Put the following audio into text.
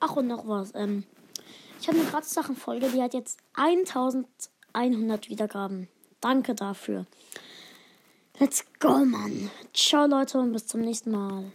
Ach, und noch was. Ähm, ich habe eine Kratzsachen-Folge, die hat jetzt 1100 Wiedergaben. Danke dafür. Let's go, Mann. Ciao, Leute, und bis zum nächsten Mal.